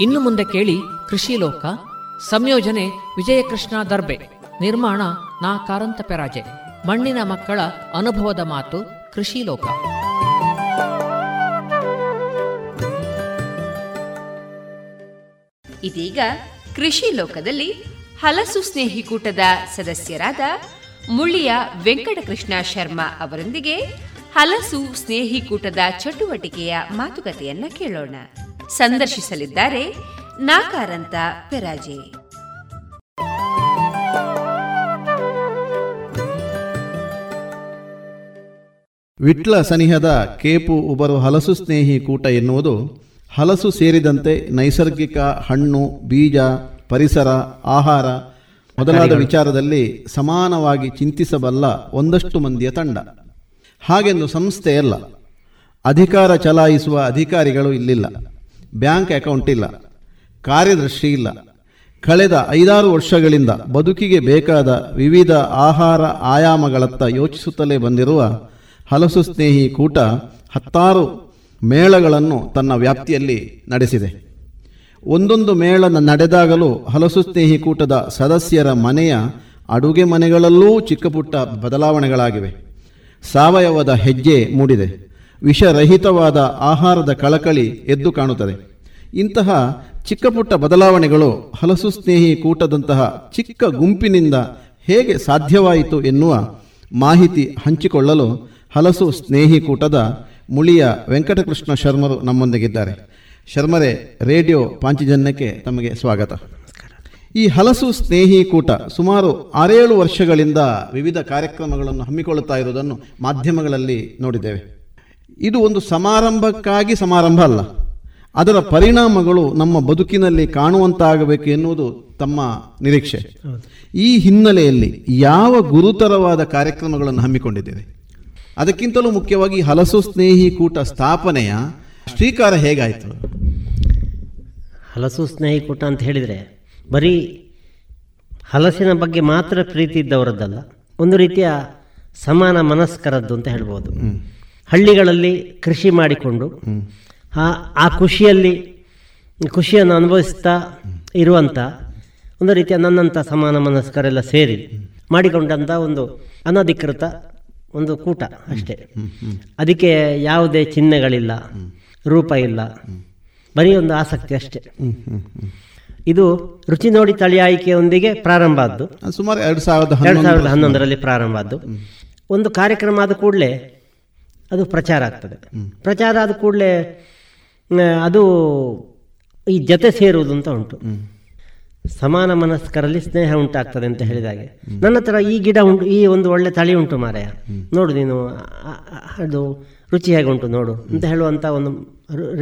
ಇನ್ನು ಮುಂದೆ ಕೇಳಿ ಕೃಷಿ ಲೋಕ, ಸಂಯೋಜನೆ ವಿಜಯಕೃಷ್ಣ ದರ್ಬೆ, ನಿರ್ಮಾಣ ನಾ ಕಾರಂತ ಪೆರಾಜೆ, ಮಣ್ಣಿನ ಮಕ್ಕಳ ಅನುಭವದ ಮಾತು ಕೃಷಿ ಲೋಕ. ಇದೀಗ ಕೃಷಿ ಲೋಕದಲ್ಲಿ ಹಲಸು ಸ್ನೇಹಿ ಕೂಟದ ಸದಸ್ಯರಾದ ಮುಳ್ಳಿಯ ವೆಂಕಟಕೃಷ್ಣ ಶರ್ಮಾ ಅವರೊಂದಿಗೆ ಹಲಸು ಸ್ನೇಹಿ ಕೂಟದ ಚಟುವಟಿಕೆಯ ಮಾತುಕತೆಯನ್ನ ಕೇಳೋಣ. ಸಂದರ್ಶಿಸಲಿದ್ದಾರೆ ನಾಕಾರಂತ ಪೆರಾಜೆ. ವಿಟ್ಲ ಸನಿಹದ ಕೇಪು ಉಬರು ಹಲಸು ಸ್ನೇಹಿ ಕೂಟ ಎನ್ನುವುದು ಹಲಸು ಸೇರಿದಂತೆ ನೈಸರ್ಗಿಕ ಹಣ್ಣು ಬೀಜ ಪರಿಸರ ಆಹಾರ ಮೊದಲಾದ ವಿಚಾರದಲ್ಲಿ ಸಮಾನವಾಗಿ ಚಿಂತಿಸಬಲ್ಲ ಒಂದಷ್ಟು ಮಂದಿಯ ತಂಡ. ಹಾಗೆಂದು ಸಂಸ್ಥೆಯಲ್ಲ ಅಧಿಕಾರ ಚಲಾಯಿಸುವ ಅಧಿಕಾರಿಗಳು ಇಲ್ಲಿಲ್ಲ. ಬ್ಯಾಂಕ್ ಅಕೌಂಟ್ ಇಲ್ಲ, ಕಾರ್ಯದರ್ಶಿ ಇಲ್ಲ. ಕಳೆದ ಐದಾರು ವರ್ಷಗಳಿಂದ ಬದುಕಿಗೆ ಬೇಕಾದ ವಿವಿಧ ಆಹಾರ ಆಯಾಮಗಳತ್ತ ಯೋಚಿಸುತ್ತಲೇ ಬಂದಿರುವ ಹಲಸು ಸ್ನೇಹಿ ಕೂಟ ಹತ್ತಾರು ಮೇಳಗಳನ್ನು ತನ್ನ ವ್ಯಾಪ್ತಿಯಲ್ಲಿ ನಡೆಸಿದೆ. ಒಂದೊಂದು ಮೇಳ ನಡೆದಾಗಲೂ ಹಲಸು ಸ್ನೇಹಿ ಕೂಟದ ಸದಸ್ಯರ ಮನೆಯ ಅಡುಗೆ ಮನೆಗಳಲ್ಲೂ ಚಿಕ್ಕಪುಟ್ಟ ಬದಲಾವಣೆಗಳಾಗಿವೆ. ಸಾವಯವದ ಹೆಜ್ಜೆ ಮೂಡಿದೆ. ವಿಷರಹಿತವಾದ ಆಹಾರದ ಕಳಕಳಿ ಎದ್ದು ಕಾಣುತ್ತದೆ. ಇಂತಹ ಚಿಕ್ಕಪುಟ್ಟ ಬದಲಾವಣೆಗಳು ಹಲಸು ಸ್ನೇಹಿ ಕೂಟದಂತಹ ಚಿಕ್ಕ ಗುಂಪಿನಿಂದ ಹೇಗೆ ಸಾಧ್ಯವಾಯಿತು ಎನ್ನುವ ಮಾಹಿತಿ ಹಂಚಿಕೊಳ್ಳಲು ಹಲಸು ಸ್ನೇಹಿ ಕೂಟದ ಮುಳಿಯ ವೆಂಕಟಕೃಷ್ಣ ಶರ್ಮರು ನಮ್ಮೊಂದಿಗಿದ್ದಾರೆ. ಶರ್ಮರೇ, ರೇಡಿಯೋ ಪಾಂಚಜನ್ಯಕ್ಕೆ ತಮಗೆ ಸ್ವಾಗತ. ಈ ಹಲಸು ಸ್ನೇಹಿ ಕೂಟ ಸುಮಾರು ಆರೇಳು ವರ್ಷಗಳಿಂದ ವಿವಿಧ ಕಾರ್ಯಕ್ರಮಗಳನ್ನು ಹಮ್ಮಿಕೊಳ್ಳುತ್ತಾ ಇರುವುದನ್ನು ಮಾಧ್ಯಮಗಳಲ್ಲಿ ನೋಡಿದ್ದೇವೆ. ಇದು ಒಂದು ಸಮಾರಂಭಕ್ಕಾಗಿ ಸಮಾರಂಭ ಅಲ್ಲ. ಅದರ ಪರಿಣಾಮಗಳು ನಮ್ಮ ಬದುಕಿನಲ್ಲಿ ಕಾಣುವಂತಾಗಬೇಕು ಎನ್ನುವುದು ತಮ್ಮ ನಿರೀಕ್ಷೆ. ಈ ಹಿನ್ನೆಲೆಯಲ್ಲಿ ಯಾವ ಗುರುತರವಾದ ಕಾರ್ಯಕ್ರಮಗಳನ್ನು ಹಮ್ಮಿಕೊಂಡಿದ್ದೇವೆ? ಅದಕ್ಕಿಂತಲೂ ಮುಖ್ಯವಾಗಿ ಹಲಸು ಸ್ನೇಹಿ ಕೂಟ ಸ್ಥಾಪನೆಯ ಶ್ರೀಕಾರ ಹೇಗಾಯಿತು? ಹಲಸು ಸ್ನೇಹಿ ಕೂಟ ಅಂತ ಹೇಳಿದರೆ ಬರೀ ಹಲಸಿನ ಬಗ್ಗೆ ಮಾತ್ರ ಪ್ರೀತಿ ಇದ್ದವರದ್ದಲ್ಲ. ಒಂದು ರೀತಿಯ ಸಮಾನ ಮನಸ್ಕರದ್ದು ಅಂತ ಹೇಳ್ಬೋದು. ಹಳ್ಳಿಗಳಲ್ಲಿ ಕೃಷಿ ಮಾಡಿಕೊಂಡು ಆ ಆ ಖುಷಿಯಲ್ಲಿ ಖುಷಿಯನ್ನು ಅನುಭವಿಸ್ತಾ ಇರುವಂಥ ಒಂದು ರೀತಿಯ ನನ್ನಂಥ ಸಮಾನ ಮನಸ್ಕರೆಲ್ಲ ಸೇರಿ ಮಾಡಿಕೊಂಡಂಥ ಒಂದು ಅನಧಿಕೃತ ಒಂದು ಕೂಟ ಅಷ್ಟೇ. ಅದಕ್ಕೆ ಯಾವುದೇ ಚಿಹ್ನೆಗಳಿಲ್ಲ ರೂಪ ಇಲ್ಲ ಬರೀ ಒಂದು ಆಸಕ್ತಿ ಅಷ್ಟೇ. ಇದು ರುಚಿ ನೋಡಿ ತಳಿ ಆಯ್ಕೆಯೊಂದಿಗೆ ಪ್ರಾರಂಭ ಆದ್ದು. ಸುಮಾರು ಎರಡು ಸಾವಿರದ ಎರಡು ಸಾವಿರದ ಹನ್ನೊಂದರಲ್ಲಿ ಪ್ರಾರಂಭ ಆದ್ದು. ಒಂದು ಕಾರ್ಯಕ್ರಮ ಆದ ಕೂಡಲೇ ಅದು ಪ್ರಚಾರ ಆಗ್ತದೆ. ಪ್ರಚಾರ ಆದ ಕೂಡಲೇ ಅದು ಈ ಜೊತೆ ಸೇರುವುದು ಅಂತ ಉಂಟು. ಸಮಾನ ಮನಸ್ಕರಲ್ಲಿ ಸ್ನೇಹ ಉಂಟಾಗ್ತದೆ ಅಂತ ಹೇಳಿದಾಗೆ ನನ್ನ ಹತ್ರ ಈ ಗಿಡ ಉಂಟು ಈ ಒಂದು ಒಳ್ಳೆ ತಳಿ ಉಂಟು ಮಾರಾಯ. ನೋಡು ನೀನು ಅದು ರುಚಿ ಹೇಗೆ ಉಂಟು ನೋಡು ಅಂತ ಹೇಳುವಂಥ ಒಂದು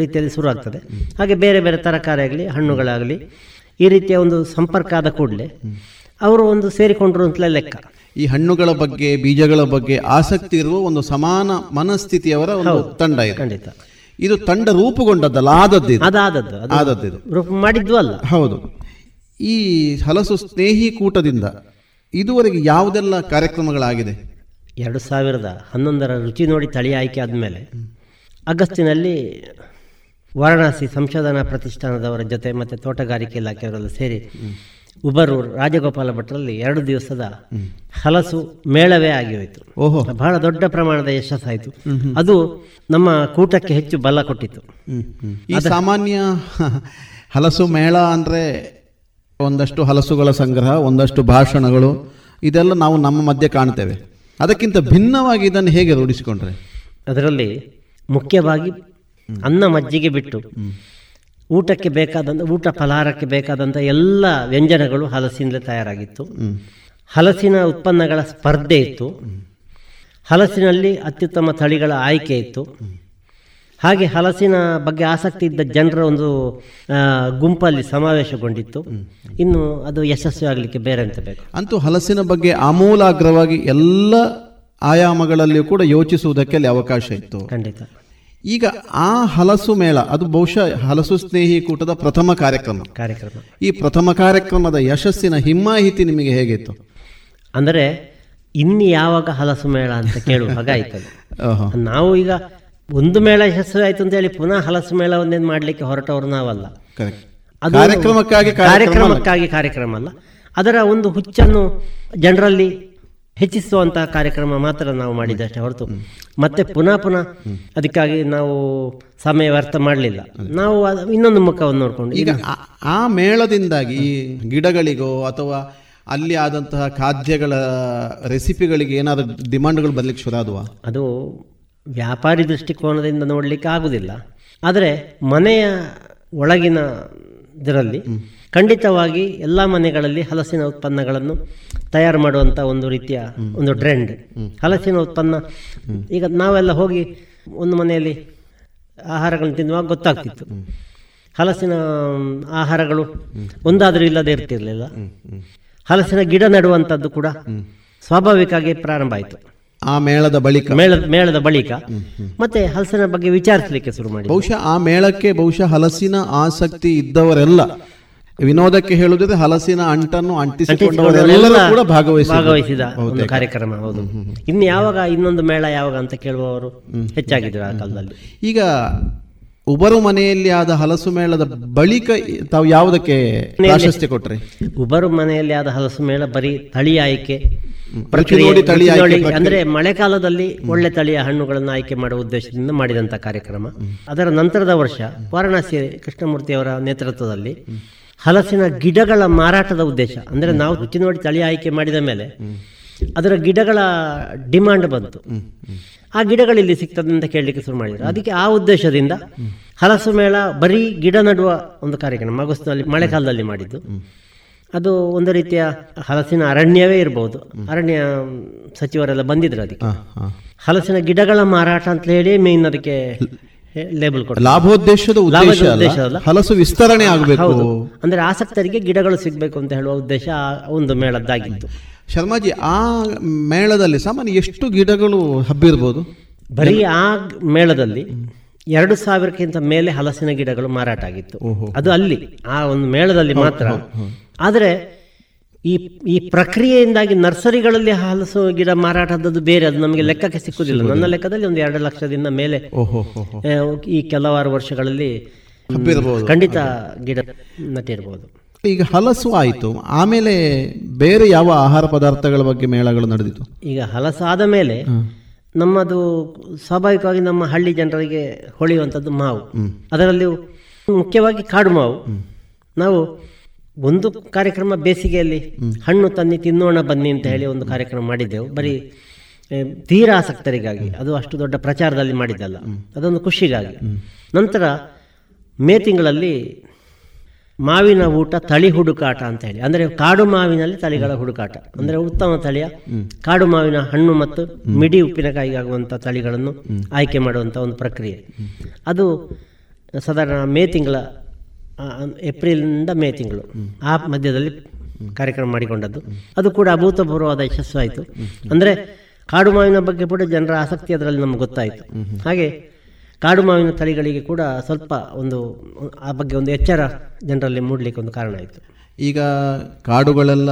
ರೀತಿಯಲ್ಲಿ ಶುರು ಆಗ್ತದೆ. ಹಾಗೆ ಬೇರೆ ಬೇರೆ ತರಕಾರಿ ಆಗಲಿ ಹಣ್ಣುಗಳಾಗಲಿ ಈ ರೀತಿಯ ಒಂದು ಸಂಪರ್ಕ ಆದ ಕೂಡಲೇ ಅವರು ಒಂದು ಸೇರಿಕೊಂಡ್ರು ಅಂತಲೇ ಲೆಕ್ಕ. ಈ ಹಣ್ಣುಗಳ ಬಗ್ಗೆ ಬೀಜಗಳ ಬಗ್ಗೆ ಆಸಕ್ತಿ ಇರುವ ಒಂದು ಸಮಾನ ಮನಸ್ಥಿತಿಯವರ ಒಂದು ತಂಡ ಇದೆ. ಖಂಡಿತ. ಇದು ತಂಡ ರೂಪುಗೊಂಡದ್ದಲ್ಲ ಆದದ್ದು ಅದಾದದ್ದು ಆದದ್ದು ರೂಪ ಮಾಡಿದ್ದು ಅಲ್ಲ ಹೌದು. ಈ ಹಲಸು ಸ್ನೇಹಿ ಕೂಟದಿಂದ ಇದುವರೆಗೆ ಯಾವುದೆಲ್ಲ ಕಾರ್ಯಕ್ರಮಗಳಾಗಿದೆ? ಎರಡು ಸಾವಿರದ ಹನ್ನೊಂದರ ರುಚಿ ನೋಡಿ ತಳಿ ಆಯ್ಕೆ ಆದಮೇಲೆ ಆಗಸ್ಟಿನಲ್ಲಿ ವಾರಣಾಸಿ ಸಂಶೋಧನಾ ಪ್ರತಿಷ್ಠಾನದವರ ಜೊತೆ ಮತ್ತು ತೋಟಗಾರಿಕೆ ಇಲಾಖೆಯವರೆಲ್ಲ ಸೇರಿ ಉಬರು ರಾಜಗೋಪಾಲ ಭಟ್ರಲ್ಲಿ ಎರಡು ದಿವಸದ ಹಲಸು ಮೇಳವೇ ಆಗಿ ಹೋಯಿತು ಓಹೋ. ಬಹಳ ದೊಡ್ಡ ಪ್ರಮಾಣದ ಯಶಸ್ಸಾಯಿತು ಅದು ನಮ್ಮ ಕೂಟಕ್ಕೆ ಹೆಚ್ಚು ಬಲ ಕೊಟ್ಟಿತ್ತು ಈ ಸಾಮಾನ್ಯ ಹಲಸು ಮೇಳ ಅಂದರೆ ಒಂದಷ್ಟು ಹಲಸುಗಳ ಸಂಗ್ರಹ ಒಂದಷ್ಟು ಭಾಷಣಗಳು ಇದೆಲ್ಲ ನಾವು ನಮ್ಮ ಮಧ್ಯೆ ಕಾಣ್ತೇವೆ. ಅದಕ್ಕಿಂತ ಭಿನ್ನವಾಗಿ ಇದನ್ನು ಹೇಗೆ ರೂಢಿಸಿಕೊಂಡ್ರೆ? ಅದರಲ್ಲಿ ಮುಖ್ಯವಾಗಿ ಅನ್ನ ಮಜ್ಜಿಗೆ ಬಿಟ್ಟು ಊಟಕ್ಕೆ ಬೇಕಾದಂಥ ಊಟ ಫಲಹಾರಕ್ಕೆ ಬೇಕಾದಂಥ ಎಲ್ಲ ವ್ಯಂಜನಗಳು ಹಲಸಿನಲ್ಲೇ ತಯಾರಾಗಿತ್ತು. ಹಲಸಿನ ಉತ್ಪನ್ನಗಳ ಸ್ಪರ್ಧೆ ಇತ್ತು. ಹಲಸಿನಲ್ಲಿ ಅತ್ಯುತ್ತಮ ತಳಿಗಳ ಆಯ್ಕೆ ಇತ್ತು. ಹಾಗೆ ಹಲಸಿನ ಬಗ್ಗೆ ಆಸಕ್ತಿ ಇದ್ದ ಜನರ ಒಂದು ಗುಂಪಲ್ಲಿ ಸಮಾವೇಶಗೊಂಡಿತ್ತು. ಇನ್ನು ಅದು ಯಶಸ್ವಿ ಆಗಲಿಕ್ಕೆ ಬೇರೆ ಅಂತ ಬೇಕು? ಅಂತೂ ಹಲಸಿನ ಬಗ್ಗೆ ಆಮೂಲಾಗ್ರವಾಗಿ ಎಲ್ಲ ಆಯಾಮಗಳಲ್ಲಿಯೂ ಕೂಡ ಯೋಚಿಸುವುದಕ್ಕೆ ಅಲ್ಲಿ ಅವಕಾಶ ಇತ್ತು. ಖಂಡಿತ. ಈಗ ಆ ಹಲಸು ಮೇಳ ಅದು ಬಹುಶಃ ಹಲಸು ಸ್ನೇಹಿ ಕೂಟದ ಪ್ರಥಮ ಕಾರ್ಯಕ್ರಮ. ಕಾರ್ಯಕ್ರಮ. ಈ ಪ್ರಥಮ ಕಾರ್ಯಕ್ರಮದ ಯಶಸ್ಸಿನ ಹಿಮ್ಮಾಹಿತಿ ನಿಮಗೆ ಹೇಗಿತ್ತು? ಅಂದರೆ ಇನ್ನು ಯಾವಾಗ ಹಲಸು ಮೇಳ ಅಂತ ಕೇಳುವ ಹಾಗಾಯ್ತು ನಾವು ಈಗ ಒಂದು ಮೇಳ ಯಶಸ್ವಿ ಆಯ್ತು ಅಂತ ಹೇಳಿ ಪುನಃ ಹಲಸು ಮೇಳ ಒಂದೇನು ಮಾಡಲಿಕ್ಕೆ ಹೊರಟವರು ನಾವಲ್ಲ. ಅದು ಕಾರ್ಯಕ್ರಮಕ್ಕಾಗಿ ಕಾರ್ಯಕ್ರಮ ಕಾರ್ಯಕ್ರಮಕ್ಕಾಗಿ ಕಾರ್ಯಕ್ರಮ ಅಲ್ಲ. ಅದರ ಒಂದು ಹುಚ್ಚನ್ನು ಜನರಲ್ಲಿ ಹೆಚ್ಚಿಸುವಂತಹ ಕಾರ್ಯಕ್ರಮ ಮಾತ್ರ ನಾವು ಮಾಡಿದ್ದಷ್ಟೇ ಹೊರತು ಮತ್ತೆ ಪುನಃ ಪುನಃ ಅದಕ್ಕಾಗಿ ನಾವು ಸಮಯ ವ್ಯರ್ಥ ಮಾಡಲಿಲ್ಲ. ನಾವು ಇನ್ನೊಂದು ಮುಖವನ್ನು ನೋಡ್ಕೊಂಡು ಈಗ ಆ- ಮೇಳದಿಂದಾಗಿ ಗಿಡಗಳಿಗೋ ಅಥವಾ ಅಲ್ಲಿ ಆದಂತಹ ಖಾದ್ಯಗಳ ರೆಸಿಪಿಗಳಿಗೆ ಏನಾದರೂ ಡಿಮಾಂಡ್ಗಳು ಬರ್ಲಿಕ್ಕೆ ಶುರು ಆದುವಾ? ಅದು ವ್ಯಾಪಾರಿ ದೃಷ್ಟಿಕೋನದಿಂದ ನೋಡಲಿಕ್ಕೆ ಆಗುವುದಿಲ್ಲ ಆದರೆ ಮನೆಯ ಒಳಗಿನ ಇದರಲ್ಲಿ ಖಂಡಿತವಾಗಿ ಎಲ್ಲ ಮನೆಗಳಲ್ಲಿ ಹಲಸಿನ ಉತ್ಪನ್ನಗಳನ್ನು ತಯಾರು ಮಾಡುವಂಥ ಒಂದು ರೀತಿಯ ಒಂದು ಟ್ರೆಂಡ್. ಹಲಸಿನ ಉತ್ಪನ್ನ ಈಗ ನಾವೆಲ್ಲ ಹೋಗಿ ಒಂದು ಮನೆಯಲ್ಲಿ ಆಹಾರಗಳನ್ನು ತಿನ್ನುವಾಗ ಗೊತ್ತಾಗ್ತಿತ್ತು. ಹಲಸಿನ ಆಹಾರಗಳು ಒಂದಾದರೂ ಇಲ್ಲದೆ ಇರ್ತಿರ್ಲಿಲ್ಲ. ಹಲಸಿನ ಗಿಡ ನೆಡುವಂಥದ್ದು ಕೂಡ ಸ್ವಾಭಾವಿಕವಾಗಿ ಪ್ರಾರಂಭ ಆಯಿತು. ಆ ಮೇಳದ ಬಳಿಕ. ಮೇಳದ ಮೇಳದ ಬಳಿಕ. ಮತ್ತೆ ಹಲಸಿನ ಬಗ್ಗೆ ವಿಚಾರಿಸಲಿಕ್ಕೆ ಶುರು ಮಾಡಿ ಬಹುಶಃ ಆ ಮೇಳಕ್ಕೆ ಬಹುಶಃ ಹಲಸಿನ ಆಸಕ್ತಿ ಇದ್ದವರೆಲ್ಲ ವಿನೋದಕ್ಕೆ ಹೇಳುದ್ರೆ ಹಲಸಿನ ಅಂಟನ್ನು ಅಂಟಿಸಿಕೊಂಡವರೆಲ್ಲರೂ ಕೂಡ. ಭಾಗವಹಿಸಿದ ಒಂದು ಕಾರ್ಯಕ್ರಮ ಹೌದು. ಇನ್ನು ಯಾವಾಗ ಇನ್ನೊಂದು ಮೇಳ ಯಾವಾಗ ಅಂತ ಕೇಳುವವರು ಹೆಚ್ಚಾಗಿದ್ರು ಆ ಕಾಲದಲ್ಲಿ. ಈಗ ಉಬರು ಮನೆಯಲ್ಲಿ ಆದ ಹಲಸು ಮೇಳದ ಬಳಿಕ ತಾವು ಯಾವುದಕ್ಕೆ ಪ್ರಾಶಸ್ತ್ಯ ಕೊಟ್ರಿ? ಉಬರು ಮನೆಯಲ್ಲಿ ಆದ ಹಲಸು ಮೇಳ ಬರೀ ತಳಿ ಆಯ್ಕೆ. ಅಂದ್ರೆ ಮಳೆಗಾಲದಲ್ಲಿ ಒಳ್ಳೆ ತಳಿಯ ಹಣ್ಣುಗಳನ್ನು ಆಯ್ಕೆ ಮಾಡುವ ಉದ್ದೇಶದಿಂದ ಮಾಡಿದಂತ ಕಾರ್ಯಕ್ರಮ. ಅದರ ನಂತರದ ವರ್ಷ ವಾರಣಾಸಿ ಕೃಷ್ಣಮೂರ್ತಿಯವರ ನೇತೃತ್ವದಲ್ಲಿ ಹಲಸಿನ ಗಿಡಗಳ ಮಾರಾಟದ ಉದ್ದೇಶ. ಅಂದ್ರೆ ನಾವು ರುಚಿ ನೋಡಿ ತಳಿ ಆಯ್ಕೆ ಮಾಡಿದ ಮೇಲೆ ಅದರ ಗಿಡಗಳ ಡಿಮಾಂಡ್ ಬಂತು. ಆ ಗಿಡಗಳಿಲ್ಲಿ ಸಿಗ್ತದೆ ಅಂತ ಕೇಳಲಿಕ್ಕೆ ಶುರು ಮಾಡಿದ್ರು. ಅದಕ್ಕೆ ಆ ಉದ್ದೇಶದಿಂದ ಹಲಸು ಮೇಳ ಬರೀ ಗಿಡ ನಡುವ ಒಂದು ಕಾರ್ಯಕ್ರಮ ಆಗಸ್ಟ್ನಲ್ಲಿ ಮಳೆಗಾಲದಲ್ಲಿ ಮಾಡಿದ್ದು. ಅದು ಒಂದು ರೀತಿಯ ಹಲಸಿನ ಅರಣ್ಯವೇ ಇರಬಹುದು ಅರಣ್ಯ ಸಚಿವರೆಲ್ಲ ಬಂದಿದ್ರು ಅದಕ್ಕೆ. ಹಲಸಿನ ಗಿಡಗಳ ಮಾರಾಟ ಅಂತ ಹೇಳಿ ಮೇನ್ ಅದಕ್ಕೆ ಲೇಬಲ್ ಕೊಡ ಲಾಭೋದ್ದೇಶದ ಉದ್ದೇಶ ಹಲಸು ವಿಸ್ತರಣೆ ಆಗಬೇಕು. ಅಂದ್ರೆ ಆಸಕ್ತರಿಗೆ ಗಿಡಗಳು ಸಿಗಬೇಕು ಅಂತ ಹೇಳುವ ಉದ್ದೇಶ ಆ ಒಂದು ಮೇಳದ್ದಾಗಿತ್ತು. ಶರ್ಮಾಜಿ ಆ ಮೇಳದಲ್ಲಿ ಸಾಮಾನ್ಯ ಎಷ್ಟು ಗಿಡಗಳು ಹಬ್ಬಿರ್ಬೋದು? ಬರೀ ಆ ಮೇಳದಲ್ಲಿ ಎರಡು ಸಾವಿರಕ್ಕಿಂತ ಮೇಲೆ ಹಲಸಿನ ಗಿಡಗಳು ಮಾರಾಟ ಆಗಿತ್ತು. ಅದು ಅಲ್ಲಿ ಆ ಒಂದು ಮೇಳದಲ್ಲಿ ಮಾತ್ರ. ಆದರೆ ಈ ಈ ಪ್ರಕ್ರಿಯೆಯಿಂದಾಗಿ ನರ್ಸರಿಗಳಲ್ಲಿ ಹಲಸು ಗಿಡ ಮಾರಾಟದ್ದು ಬೇರೆ ಅದು ನಮಗೆ ಲೆಕ್ಕಕ್ಕೆ ಸಿಕ್ಕುದಿಲ್ಲ. ನನ್ನ ಲೆಕ್ಕದಲ್ಲಿ ಒಂದು ಎರಡು ಲಕ್ಷದಿಂದ ಮೇಲೆ ಈ ಕೆಲವಾರು ವರ್ಷಗಳಲ್ಲಿ ಖಂಡಿತ ಗಿಡ ನಟ್ಟಿರ್ಬೋದು. ಈಗ ಹಲಸು ಆಯಿತು. ಆಮೇಲೆ ಬೇರೆ ಯಾವ ಆಹಾರ ಪದಾರ್ಥಗಳ ಬಗ್ಗೆ ಮೇಳಗಳು ನಡೆದಿತ್ತು? ಈಗ ಹಲಸು ಹಲಸಾದ ಮೇಲೆ ನಮ್ಮದು ಸ್ವಾಭಾವಿಕವಾಗಿ ನಮ್ಮ ಹಳ್ಳಿ ಜನರಿಗೆ ಹೊಳೆಯುವಂಥದ್ದು ಮಾವು. ಅದರಲ್ಲಿ ಮುಖ್ಯವಾಗಿ ಕಾಡು ಮಾವು. ನಾವು ಒಂದು ಕಾರ್ಯಕ್ರಮ ಬೇಸಿಗೆಯಲ್ಲಿ ಹಣ್ಣು ತನ್ನಿ ತಿನ್ನೋಣ ಬನ್ನಿ ಅಂತ ಹೇಳಿ ಒಂದು ಕಾರ್ಯಕ್ರಮ ಮಾಡಿದ್ದೆವು. ಬರೀ ತೀರಾ ಆಸಕ್ತರಿಗಾಗಿ. ಅದು ಅಷ್ಟು ದೊಡ್ಡ ಪ್ರಚಾರದಲ್ಲಿ ಮಾಡಿದ್ದಲ್ಲ. ಅದೊಂದು ಖುಷಿಗಾಗಿ. ನಂತರ ಮೇ ತಿಂಗಳಲ್ಲಿ ಮಾವಿನ ಊಟ ತಳಿ ಹುಡುಕಾಟ ಅಂತ ಹೇಳಿ. ಅಂದರೆ ಕಾಡು ಮಾವಿನಲ್ಲಿ ತಳಿಗಳ ಹುಡುಕಾಟ. ಅಂದರೆ ಉತ್ತಮ ತಳಿಯ ಕಾಡು ಮಾವಿನ ಹಣ್ಣು ಮತ್ತು ಮಿಡಿ ಉಪ್ಪಿನಕಾಯಿಗಾಗುವಂಥ ತಳಿಗಳನ್ನು ಆಯ್ಕೆ ಮಾಡುವಂಥ ಒಂದು ಪ್ರಕ್ರಿಯೆ. ಅದು ಸಾಧಾರಣ ಮೇ ತಿಂಗಳ ಆ, ಏಪ್ರಿಲ್ನಿಂದ ಮೇ ತಿಂಗಳು. ಆ ಮಧ್ಯದಲ್ಲಿ ಕಾರ್ಯಕ್ರಮ ಮಾಡಿಕೊಂಡದ್ದು. ಅದು ಕೂಡ ಅಭೂತಪೂರ್ವವಾದ ಯಶಸ್ಸು ಆಯಿತು ಅಂದರೆ ಕಾಡು ಮಾವಿನ ಬಗ್ಗೆ ಕೂಡ ಜನರ ಆಸಕ್ತಿ ಅದರಲ್ಲಿ ನಮ್ಗೆ ಗೊತ್ತಾಯಿತು. ಹಾಗೆ ಕಾಡು ಮಾವಿನ ತಳಿಗಳಿಗೆ ಕೂಡ ಸ್ವಲ್ಪ ಒಂದು ಆ ಬಗ್ಗೆ ಒಂದು ಎಚ್ಚರ ಜನರಲ್ಲಿ ಮೂಡಲಿಕ್ಕೆ ಒಂದು ಕಾರಣ ಆಯಿತು. ಈಗ ಕಾಡುಗಳೆಲ್ಲ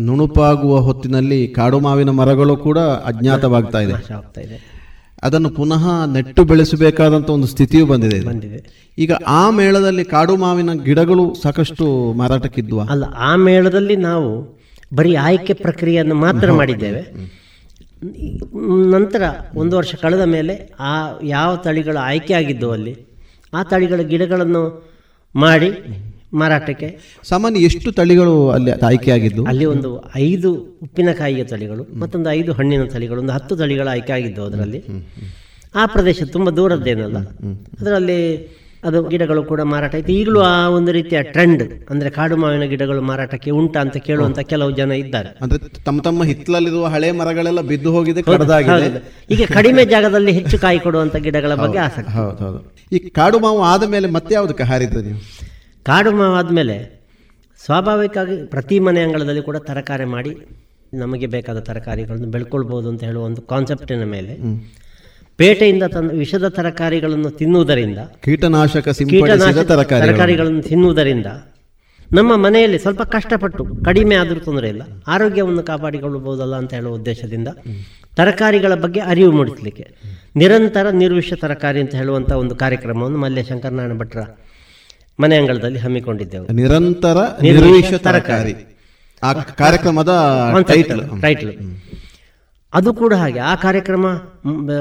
ನುಣುಪಾಗುವ ಹೊತ್ತಿನಲ್ಲಿ ಕಾಡು ಮಾವಿನ ಮರಗಳು ಕೂಡ ಅಜ್ಞಾತವಾಗ್ತಾ ಇದೆ. ಅದನ್ನು ಪುನಃ ನೆಟ್ಟು ಬೆಳೆಸಬೇಕಾದಂತ ಒಂದು ಸ್ಥಿತಿಯು ಬಂದಿದೆ ಬಂದಿದೆ. ಈಗ ಆ ಮೇಳದಲ್ಲಿ ಕಾಡು ಮಾವಿನ ಗಿಡಗಳು ಸಾಕಷ್ಟು ಮಾರಾಟಕ್ಕಿದ್ವು? ಅಲ್ಲ ಆ ಮೇಳದಲ್ಲಿ ನಾವು ಬರೀ ಆಯ್ಕೆ ಪ್ರಕ್ರಿಯೆಯನ್ನು ಮಾತ್ರ ಮಾಡಿದ್ದೇವೆ. ನಂತರ ಒಂದು ವರ್ಷ ಕಳೆದ ಮೇಲೆ ಆ ಯಾವ ತಳಿಗಳು ಆಯ್ಕೆ ಆಗಿದ್ದವು ಅಲ್ಲಿ ಆ ತಳಿಗಳ ಗಿಡಗಳನ್ನು ಮಾಡಿ ಮಾರಾಟಕ್ಕೆ. ಸಾಮಾನ್ಯ ಎಷ್ಟು ತಳಿಗಳು ಅಲ್ಲಿ ಆಯ್ಕೆಯಾಗಿದ್ದು? ಅಲ್ಲಿ ಒಂದು ಐದು ಉಪ್ಪಿನಕಾಯಿಯ ತಳಿಗಳು ಮತ್ತೊಂದು ಐದು ಹಣ್ಣಿನ ತಳಿಗಳು ಒಂದು ಹತ್ತು ತಳಿಗಳು ಆಯ್ಕೆ ಆಗಿದ್ದವು ಅದರಲ್ಲಿ ಆ ಪ್ರದೇಶ ತುಂಬ ದೂರದ್ದೇನಲ್ಲ? ಅದರಲ್ಲಿ ಅದು ಗಿಡಗಳು ಕೂಡ ಮಾರಾಟ ಆಯ್ತು. ಈಗಲೂ ಆ ಒಂದು ರೀತಿಯ ಟ್ರೆಂಡ್ ಅಂದ್ರೆ ಕಾಡು ಮಾವಿನ ಗಿಡಗಳು ಮಾರಾಟಕ್ಕೆ ಉಂಟಾ ಅಂತ ಕೇಳುವಂತ ಕೆಲವು ಜನ ಇದ್ದಾರೆ. ಅಂದ್ರೆ ತಮ್ಮ ತಮ್ಮ ಹಿತ್ತಲಲ್ಲಿರುವ ಹಳೆ ಮರಗಳೆಲ್ಲ ಬಿದ್ದು ಹೋಗಿದೆ ಈಗ ಕಡಿಮೆ ಜಾಗದಲ್ಲಿ ಹೆಚ್ಚು ಕಾಯಿ ಕೊಡುವಂತ ಗಿಡಗಳ ಬಗ್ಗೆ ಆಸಕ್ತಿ. ಹೌದು ಹೌದು. ಈ ಕಾಡು ಮಾವು ಆದ ಮೇಲೆ ಮತ್ತೆ ಯಾವುದಕ್ಕೆ ಹಾರಿದ್ದು ನೀವು? ಕಾಡು ಮಾವು ಆದಮೇಲೆ ಸ್ವಾಭಾವಿಕವಾಗಿ ಪ್ರತಿ ಮನೆ ಅಂಗಳದಲ್ಲಿ ಕೂಡ ತರಕಾರಿ ಮಾಡಿ ನಮಗೆ ಬೇಕಾದ ತರಕಾರಿಗಳನ್ನು ಬೆಳ್ಕೊಳ್ಬೋದು ಅಂತ ಹೇಳುವ ಒಂದು ಕಾನ್ಸೆಪ್ಟಿನ ಮೇಲೆ ಪೇಟೆಯಿಂದ ತಂದ ವಿಷದ ತರಕಾರಿಗಳನ್ನು ತಿನ್ನುವುದರಿಂದ ಕೀಟನಾಶಕ ತರಕಾರಿಗಳನ್ನು. ತಿನ್ನುವುದರಿಂದ ನಮ್ಮ ಮನೆಯಲ್ಲಿ ಸ್ವಲ್ಪ ಕಷ್ಟಪಟ್ಟು ಕಡಿಮೆ ಆದರೂ ತೊಂದರೆ ಇಲ್ಲ ಆರೋಗ್ಯವನ್ನು ಕಾಪಾಡಿಕೊಳ್ಳಬಹುದಲ್ಲ ಅಂತ ಹೇಳುವ ಉದ್ದೇಶದಿಂದ ತರಕಾರಿಗಳ ಬಗ್ಗೆ ಅರಿವು ಮೂಡಿಸಲಿಕ್ಕೆ ನಿರಂತರ ನಿರ್ವಿಷ ತರಕಾರಿ ಅಂತ ಹೇಳುವಂಥ ಒಂದು ಕಾರ್ಯಕ್ರಮವನ್ನು ಮಲ್ಯ ಶಂಕರನಾರಾಯಣ ಭಟ್ರ ಮನೆ ಅಂಗಳದಲ್ಲಿ ಹಮ್ಮಿಕೊಂಡಿದ್ದೆವು. ನಿರಂತರ ನಿರ್ವಿಷ ತರಕಾರಿ. ಆ ಕಾರ್ಯಕ್ರಮದ ಟೈಟಲ್ ಟೈಟಲ್ ಅದು ಕೂಡ ಹಾಗೆ. ಆ ಕಾರ್ಯಕ್ರಮ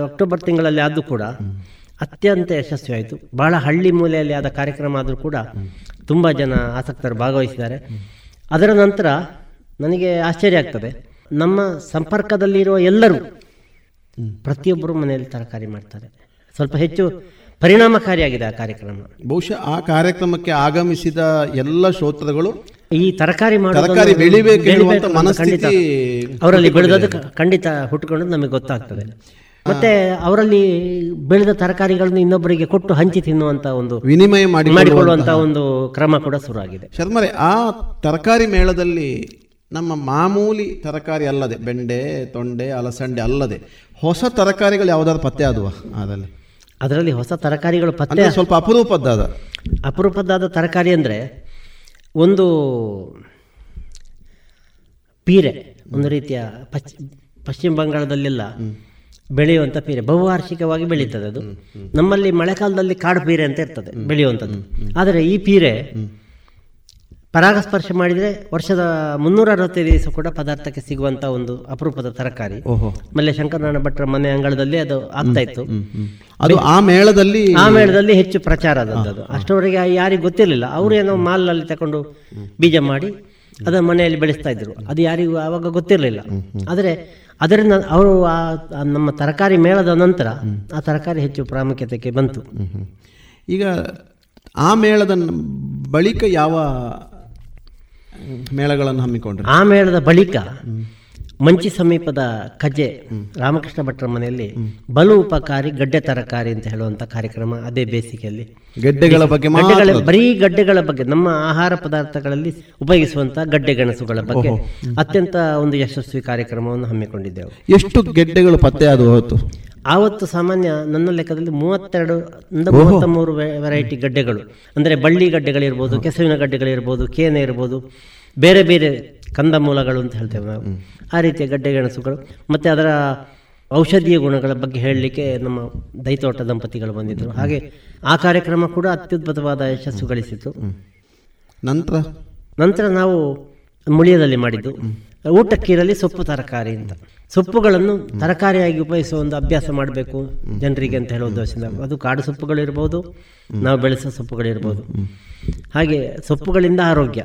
ಅಕ್ಟೋಬರ್ ತಿಂಗಳಲ್ಲಿ ಅದು ಕೂಡ ಅತ್ಯಂತ ಯಶಸ್ವಿಯಾಯಿತು. ಬಹಳ ಹಳ್ಳಿ ಮೂಲೆಯಲ್ಲಿ ಆದ ಕಾರ್ಯಕ್ರಮ ಆದರೂ ಕೂಡ ತುಂಬ ಜನ ಆಸಕ್ತರು ಭಾಗವಹಿಸಿದ್ದಾರೆ. ಅದರ ನಂತರ ನನಗೆ ಆಶ್ಚರ್ಯ ಆಗ್ತದೆ. ನಮ್ಮ ಸಂಪರ್ಕದಲ್ಲಿರುವ ಎಲ್ಲರೂ ಪ್ರತಿಯೊಬ್ಬರು ಮನೆಯಲ್ಲಿ ತರಕಾರಿ ಮಾಡ್ತಾರೆ. ಸ್ವಲ್ಪ ಹೆಚ್ಚು ಪರಿಣಾಮಕಾರಿಯಾಗಿದೆ ಆ ಕಾರ್ಯಕ್ರಮ. ಬಹುಶಃ ಆ ಕಾರ್ಯಕ್ರಮಕ್ಕೆ ಆಗಮಿಸಿದ ಎಲ್ಲ ಶ್ರೋತೃಗಳು ಈ ತರಕಾರಿ ತರಕಾರಿ ಬೆಳಿಬೇಕು ಮನಸ್ಥಿತಿ ಅವರಲ್ಲಿ ಬೆಳೆದದ್ದು ಖಂಡಿತ ಹುಟ್ಟುಕೊಂಡು ನಮಗೆ ಗೊತ್ತಾಗ್ತದೆ. ಮತ್ತೆ ಅವರಲ್ಲಿ ಬೆಳೆದ ತರಕಾರಿಗಳನ್ನು ಇನ್ನೊಬ್ಬರಿಗೆ ಕೊಟ್ಟು ಹಂಚಿ ತಿನ್ನುವಂತ ಒಂದು ವಿನಿಮಯ ಮಾಡಿ ಮಾಡಿಕೊಳ್ಳುವಂತ ಒಂದು ಕ್ರಮ ಕೂಡ ಶುರುವಾಗಿದೆ. ಶರ್ಮರೆ ಆ ತರಕಾರಿ ಮೇಳದಲ್ಲಿ ನಮ್ಮ ಮಾಮೂಲಿ ತರಕಾರಿ ಅಲ್ಲದೆ ಬೆಂಡೆ ತೊಂಡೆ ಅಲಸಂಡೆ ಅಲ್ಲದೆ ಹೊಸ ತರಕಾರಿಗಳು ಯಾವ್ದಾದ್ರು ಪತ್ತೆ ಆದವಾ? ಅದರಲ್ಲಿ ಅದರಲ್ಲಿ ಹೊಸ ತರಕಾರಿಗಳು ಪತ್ತೆ ಸ್ವಲ್ಪ ಅಪರೂಪದ್ದಾದ. ಅಪರೂಪದ್ದಾದ ತರಕಾರಿ ಅಂದರೆ ಒಂದು ಪೀರೆ ಒಂದು ರೀತಿಯ ಪಶ್ಚಿ ಪಶ್ಚಿಮ ಬಂಗಾಳದಲ್ಲೆಲ್ಲ ಬೆಳೆಯುವಂಥ ಪೀರೆ ಬಹುವಾರ್ಷಿಕವಾಗಿ ಬೆಳೀತದೆ ಅದು. ನಮ್ಮಲ್ಲಿ ಮಳೆಗಾಲದಲ್ಲಿ ಕಾಡು ಪೀರೆ ಅಂತ ಇರ್ತದೆ ಬೆಳೆಯುವಂಥದ್ದು. ಆದರೆ ಈ ಪೀರೆ ಪರಾಗಸ್ಪರ್ಶ ಮಾಡಿದರೆ ವರ್ಷದ ಮುನ್ನೂರ ಅರವತ್ತೈದು ದಿವಸ ಕೂಡ ಪದಾರ್ಥಕ್ಕೆ ಸಿಗುವಂತ ಒಂದು ಅಪರೂಪದ ತರಕಾರಿ. ಆಮೇಲೆ ಶಂಕರನಾರಾಯಣ ಭಟ್ರ ಮನೆ ಅಂಗಳದಲ್ಲಿ ಅದು ಆಗ್ತಾ ಇತ್ತು. ಅದು ಆ ಮೇಳದಲ್ಲಿ ಆ ಮೇಳದಲ್ಲಿ ಹೆಚ್ಚು ಪ್ರಚಾರ ಆದದ್ದು ಅಷ್ಟವರೆಗೆ ಯಾರಿಗೂ ಗೊತ್ತಿರಲಿಲ್ಲ. ಅವರು ಏನೋ ಮಾಲ್ನಲ್ಲಿ ತಗೊಂಡು ಬೀಜ ಮಾಡಿ ಅದನ್ನ ಮನೆಯಲ್ಲಿ ಬೆಳೆಸ್ತಾ ಇದ್ರು. ಅದು ಯಾರಿಗೂ ಆವಾಗ ಗೊತ್ತಿರಲಿಲ್ಲ. ಆದರೆ ಅದರಿಂದ ಅವರು ಆ- ನಮ್ಮ ತರಕಾರಿ ಮೇಳದ ನಂತರ ಆ ತರಕಾರಿ ಹೆಚ್ಚು ಪ್ರಾಮುಖ್ಯತೆಗೆ ಬಂತು. ಈಗ ಆ ಮೇಳದ ಬಳಿಕ ಯಾವ ಮೇಳಗಳನ್ನು ಹಮ್ಮಿಕೊಂಡ್ರೆ ಆ ಮೇಳದ ಬಳಿಕ ಮಂಚಿ ಸಮೀಪದ ಕಜೆ ರಾಮಕೃಷ್ಣ ಭಟ್ರ ಮನೆಯಲ್ಲಿ ಬಲು ಉಪಕಾರಿ ಗಡ್ಡೆ ತರಕಾರಿ ಅಂತ ಹೇಳುವಂತ ಕಾರ್ಯಕ್ರಮ ಅದೇ ಬೇಸಿಗೆಯಲ್ಲಿ. ಗಡ್ಡೆಗಳ ಬಗ್ಗೆ ಬರೀ ಗಡ್ಡೆಗಳ ಬಗ್ಗೆ ನಮ್ಮ ಆಹಾರ ಪದಾರ್ಥಗಳಲ್ಲಿ ಉಪಯೋಗಿಸುವಂತಹ ಗಡ್ಡೆ ಗೆಣಸುಗಳ ಬಗ್ಗೆ ಅತ್ಯಂತ ಒಂದು ಯಶಸ್ವಿ ಕಾರ್ಯಕ್ರಮವನ್ನು ಹಮ್ಮಿಕೊಂಡಿದ್ದೆವು. ಎಷ್ಟು ಗೆಡ್ಡೆಗಳು ಪತ್ತೆ ಹೊತ್ತು ಆವತ್ತು ಸಾಮಾನ್ಯ ನನ್ನ ಲೆಕ್ಕದಲ್ಲಿ ಮೂವತ್ತೆರಡು ಮೂವತ್ತ ಮೂರು ವೆರೈಟಿ ಗಡ್ಡೆಗಳು. ಅಂದರೆ ಬಳ್ಳಿ ಗಡ್ಡೆಗಳಿರ್ಬೋದು ಕೆಸುವಿನ ಗಡ್ಡೆಗಳಿರ್ಬೋದು ಕೇನೆ ಇರ್ಬೋದು ಬೇರೆ ಬೇರೆ ಕಂದಮೂಲಗಳು ಅಂತ ಹೇಳ್ತೇವೆ ನಾವು. ಆ ರೀತಿಯ ಗಡ್ಡೆ ಗೆಣಸುಗಳು. ಮತ್ತು ಅದರ ಔಷಧೀಯ ಗುಣಗಳ ಬಗ್ಗೆ ಹೇಳಲಿಕ್ಕೆ ನಮ್ಮ ದೈತೋಟ ದಂಪತಿಗಳು ಬಂದಿದ್ದರು. ಹಾಗೆ ಆ ಕಾರ್ಯಕ್ರಮ ಕೂಡ ಅತ್ಯದ್ಭುತವಾದ ಯಶಸ್ಸು ಗಳಿಸಿತು. ನಂತರ? ನಂತರ ನಾವು ಮುಳಿಯದಲ್ಲಿ ಮಾಡಿದ್ದು. ಊಟಕ್ಕಿರಲಿ ಸೊಪ್ಪು ತರಕಾರಿ ಅಂತ. ಸೊಪ್ಪುಗಳನ್ನು ತರಕಾರಿಯಾಗಿ ಉಪಯೋಗಿಸುವ ಒಂದು ಅಭ್ಯಾಸ ಮಾಡಬೇಕು ಜನರಿಗೆ ಅಂತ ಹೇಳೋ ಉದ್ದೇಶದಿಂದ. ಅದು ಕಾಡು ಸೊಪ್ಪುಗಳಿರ್ಬೋದು ನಾವು ಬೆಳೆಸೋ ಸೊಪ್ಪುಗಳಿರ್ಬೋದು. ಹಾಗೆ ಸೊಪ್ಪುಗಳಿಂದ ಆರೋಗ್ಯ.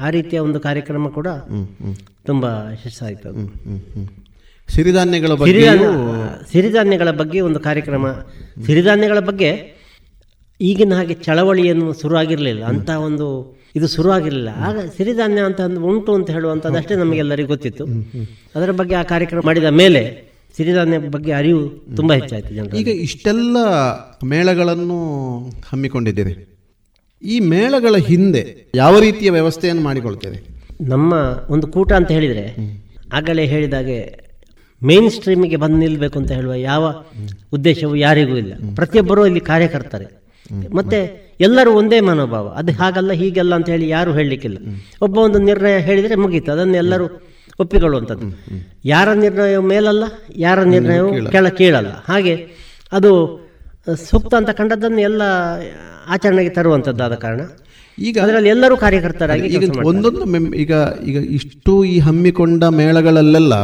ಆ ರೀತಿಯ ಒಂದು ಕಾರ್ಯಕ್ರಮ ಕೂಡ ತುಂಬ ಯಶಸ್ಸಾಯಿತು. ಸಿರಿಧಾನ್ಯಗಳ ಬಗ್ಗೆ ಸಿರಿಧಾನ್ಯಗಳ ಬಗ್ಗೆ ಒಂದು ಕಾರ್ಯಕ್ರಮ. ಸಿರಿಧಾನ್ಯಗಳ ಬಗ್ಗೆ ಈಗಿನ ಹಾಗೆ ಚಳವಳಿಯನ್ನು ಶುರುವಾಗಿರಲಿಲ್ಲ. ಅಂತ ಒಂದು ಇದು ಶುರುವಾಗಿರಲಿಲ್ಲ ಆಗ ಸಿರಿಧಾನ್ಯ ಅಂತ ಉಂಟು ಅಂತ ಹೇಳುವಂಥದ್ದಷ್ಟೇ ನಮಗೆಲ್ಲರಿಗೂ ಗೊತ್ತಿತ್ತು. ಅದರ ಬಗ್ಗೆ ಆ ಕಾರ್ಯಕ್ರಮ ಮಾಡಿದ ಮೇಲೆ ಸಿರಿಧಾನ್ಯ ಬಗ್ಗೆ ಅರಿವು ತುಂಬ ಹೆಚ್ಚಾಯಿತು ಜನರು ಈಗ ಇಷ್ಟೆಲ್ಲ ಮೇಳಗಳನ್ನು ಹಮ್ಮಿಕೊಂಡಿದ್ದೀರಿ. ಈ ಮೇಳಗಳ ಹಿಂದೆ ಯಾವ ರೀತಿಯ ವ್ಯವಸ್ಥೆಯನ್ನು ಮಾಡಿಕೊಳ್ತೇವೆ ನಮ್ಮ ಒಂದು ಕೂಟ ಅಂತ ಹೇಳಿದರೆ ಆಗಲೇ ಹೇಳಿದಾಗೆ ಮೇನ್ ಸ್ಟ್ರೀಮಿಗೆ ಬಂದು ನಿಲ್ಲಬೇಕು ಅಂತ ಹೇಳುವ ಯಾವ ಉದ್ದೇಶವೂ ಯಾರಿಗೂ ಇಲ್ಲ. ಪ್ರತಿಯೊಬ್ಬರೂ ಇಲ್ಲಿ ಕಾರ್ಯಕರ್ತರೆ. ಮತ್ತೆ ಎಲ್ಲರೂ ಒಂದೇ ಮನೋಭಾವ. ಅದು ಹಾಗಲ್ಲ ಹೀಗಲ್ಲ ಅಂತ ಹೇಳಿ ಯಾರು ಹೇಳಲಿಕ್ಕಿಲ್ಲ. ಒಬ್ಬ ಒಂದು ನಿರ್ಣಯ ಹೇಳಿದರೆ ಮುಗೀತು. ಅದನ್ನು ಎಲ್ಲರೂ ಒಪ್ಪಿಕೊಳ್ಳುವಂಥದ್ದು. ಯಾರ ನಿರ್ಣಯ ಮೇಲಲ್ಲ ಯಾರ ನಿರ್ಣಯವು ಕೆಳ ಕೇಳಲ್ಲ. ಹಾಗೆ ಅದು ಸೂಕ್ತ ಅಂತ ಕಂಡದ್ದನ್ನು ಎಲ್ಲ ಆಚರಣೆಗೆ ಆದ ಕಾರಣ. ಈಗ ಅದರಲ್ಲಿ ಎಲ್ಲರೂ ಕಾರ್ಯಕರ್ತರಾಗಿ ಈಗ ಒಂದೊಂದು ಈಗ ಈಗ ಇಷ್ಟು ಈ ಹಮ್ಮಿಕೊಂಡ ಮೇಳಗಳಲ್ಲೆಲ್ಲ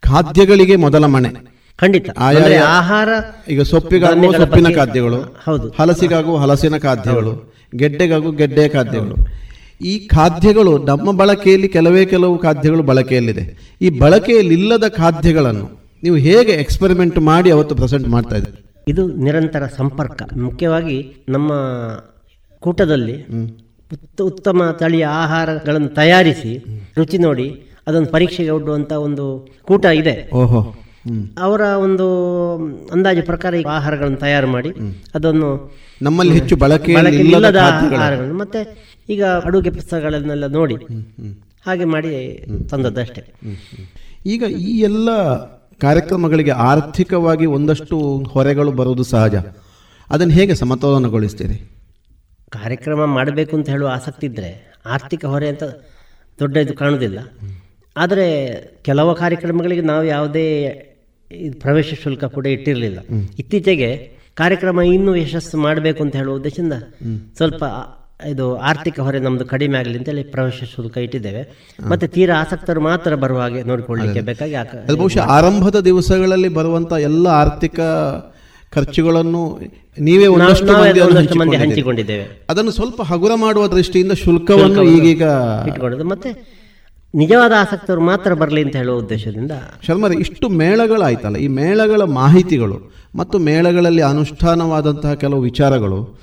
ಖಾದ್ಯಗಳಿಗೆ ಮೊದಲ ಮನೆ ಖಂಡಿತ. ಆಹಾರ ಈಗ ಸೊಪ್ಪಿಗಾಗುವ ಸೊಪ್ಪಿನ ಖಾದ್ಯಗಳು ಹೌದು. ಹಲಸಿಗಾಗುವ ಹಲಸಿನ ಖಾದ್ಯಗಳು ಗೆಡ್ಡೆಗಾಗುವ ಗೆಡ್ಡೆಯ ಖಾದ್ಯಗಳು. ಈ ಖಾದ್ಯಗಳು ನಮ್ಮ ಬಳಕೆಯಲ್ಲಿ ಕೆಲವೇ ಕೆಲವು ಖಾದ್ಯಗಳು ಬಳಕೆಯಲ್ಲಿದೆ. ಈ ಬಳಕೆಯಲ್ಲಿಲ್ಲದ ಖಾದ್ಯಗಳನ್ನು ನೀವು ಹೇಗೆ ಎಕ್ಸ್ಪೆರಿಮೆಂಟ್ ಮಾಡಿ ಅವತ್ತು ಪ್ರೆಸೆಂಟ್ ಮಾಡ್ತಾ ಇದ್ದೀರಿ? ಇದು ನಿರಂತರ ಸಂಪರ್ಕ. ಮುಖ್ಯವಾಗಿ ನಮ್ಮ ಕೂಟದಲ್ಲಿ ಉತ್ತ ಉತ್ತಮ ತಳಿಯ ಆಹಾರಗಳನ್ನು ತಯಾರಿಸಿ ರುಚಿ ನೋಡಿ ಅದೊಂದು ಪರೀಕ್ಷೆಗೆ ಒಡ್ಡುವಂಥ ಒಂದು ಕೂಟ ಇದೆ. ಓಹೋ. ಅವರ ಒಂದು ಅಂದಾಜು ಪ್ರಕಾರ ಈ ಆಹಾರಗಳನ್ನು ತಯಾರು ಮಾಡಿ ಅದನ್ನು ನಮ್ಮಲ್ಲಿ ಹೆಚ್ಚು ಬಳಕೆ ಇಲ್ಲದ ಆಹಾರಗಳನ್ನು ಮತ್ತೆ ಈಗ ಅಡುಗೆ ಪುಸ್ತಕಗಳನ್ನೆಲ್ಲ ನೋಡಿ ಹಾಗೆ ಮಾಡಿ ತಂದದ್ದಷ್ಟೇ ಈಗ ಈ ಎಲ್ಲ ಕಾರ್ಯಕ್ರಮಗಳಿಗೆ ಆರ್ಥಿಕವಾಗಿ ಒಂದಷ್ಟು ಹೊರೆಗಳು ಬರುವುದು ಸಹಜ. ಅದನ್ನು ಹೇಗೆ ಸಮತೋಲನಗೊಳಿಸ್ತೀರಿ? ಕಾರ್ಯಕ್ರಮ ಮಾಡಬೇಕು ಅಂತ ಹೇಳುವ ಆಸಕ್ತಿ ಇದ್ದರೆ ಆರ್ಥಿಕ ಹೊರೆ ಅಂತ ದೊಡ್ಡದು ಕಾಣುವುದಿಲ್ಲ. ಆದರೆ ಕೆಲವು ಕಾರ್ಯಕ್ರಮಗಳಿಗೆ ನಾವು ಯಾವುದೇ ಪ್ರವೇಶ ಶುಲ್ಕ ಕೂಡ ಇಟ್ಟಿರಲಿಲ್ಲ. ಇತ್ತೀಚೆಗೆ ಕಾರ್ಯಕ್ರಮ ಇನ್ನೂ ಯಶಸ್ಸು ಮಾಡಬೇಕು ಅಂತ ಹೇಳುವ ಉದ್ದೇಶದಿಂದ ಸ್ವಲ್ಪ ಇದು ಆರ್ಥಿಕ ಹೊರೆ ನಮ್ದು ಕಡಿಮೆ ಆಗಲಿ ಅಂತೇಳಿ ಪ್ರವೇಶ ಶುಲ್ಕ ಇಟ್ಟಿದ್ದೇವೆ. ಮತ್ತೆ ತೀರಾ ಆಸಕ್ತರು ಮಾತ್ರ ಬರುವ ಹಾಗೆ ನೋಡಿಕೊಳ್ಳಿಕ್ಕೆ ಬೇಕಾಗಿ ಬಹುಶಃ ಆರಂಭದ ದಿವಸಗಳಲ್ಲಿ ಬರುವಂತ ಎಲ್ಲ ಆರ್ಥಿಕ ಖರ್ಚುಗಳನ್ನು ನೀವೇ ಒಂದಷ್ಟು ಮಂದಿ. ಹಂಚಿಕೊಂಡಿದ್ದೇವೆ. ಅದನ್ನು ಸ್ವಲ್ಪ ಹಗುರ ಮಾಡುವ ದೃಷ್ಟಿಯಿಂದ ಶುಲ್ಕವನ್ನು ಈಗೀಗ ಇಟ್ಕೊಂಡಿದ್ದು. ಮತ್ತೆ ನಿಜವಾದ ಆಸಕ್ತರು ಮಾತ್ರ ಬರಲಿ ಅಂತ ಹೇಳುವ ಉದ್ದೇಶದಿಂದ ಶರ್ಮರ ಇಷ್ಟು ಮೇಳಗಳಾಯ್ತಲ್ಲ ಈ ಮೇಳಗಳ ಮಾಹಿತಿಗಳು ಮತ್ತು ಮೇಳಗಳಲ್ಲಿ ಅನುಷ್ಠಾನವಾದಂತಹ ಕೆಲವು ವಿಚಾರಗಳು